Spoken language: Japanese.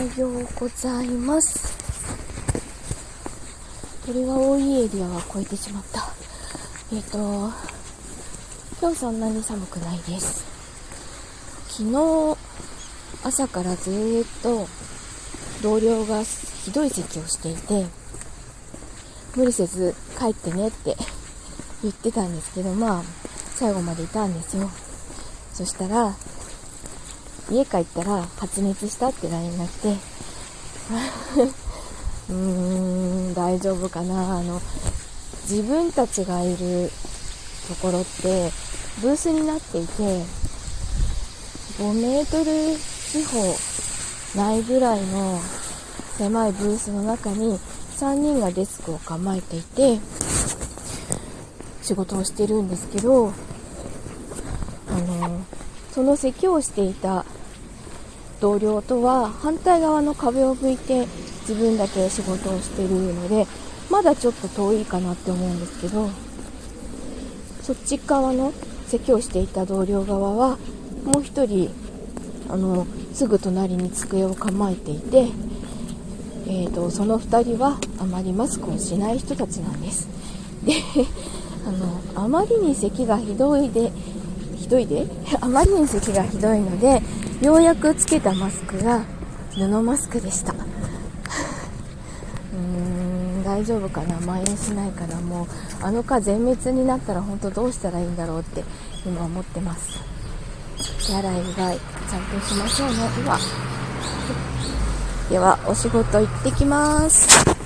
はようございます。鳥が多いエリアは越えてしまった。えっ、と、今日そんなに寒くないです。昨日、朝からずっと同僚がひどい咳をしていて、無理せず帰ってねって言ってたんですけど、まあ、最後までいたんですよ。そしたら、家帰ったら発熱したって LINE が来て、うーん、大丈夫かな。あの、自分たちがいるところって、ブースになっていて、5メートル四方ないぐらいの狭いブースの中に3人がデスクを構えていて、仕事をしてるんですけど、あの、その席をしていた同僚とは反対側の壁を向いて自分だけ仕事をしているのでまだちょっと遠いかなって思うんですけどそっち側の席をしていた同僚側はもう一人あのすぐ隣に机を構えていて、えー、とその2人はあまりマスクをしない人たちなんです。であのあまりに咳がひどいでどいで。あまりに咳がひどいのでようやくつけたマスクが布マスクでした。うーん大丈夫かな？蔓延しないかな？もうあの蚊全滅になったら本当どうしたらいいんだろうって今思ってます。手洗いうがいちゃんとしましょうね。では。ではお仕事行ってきます。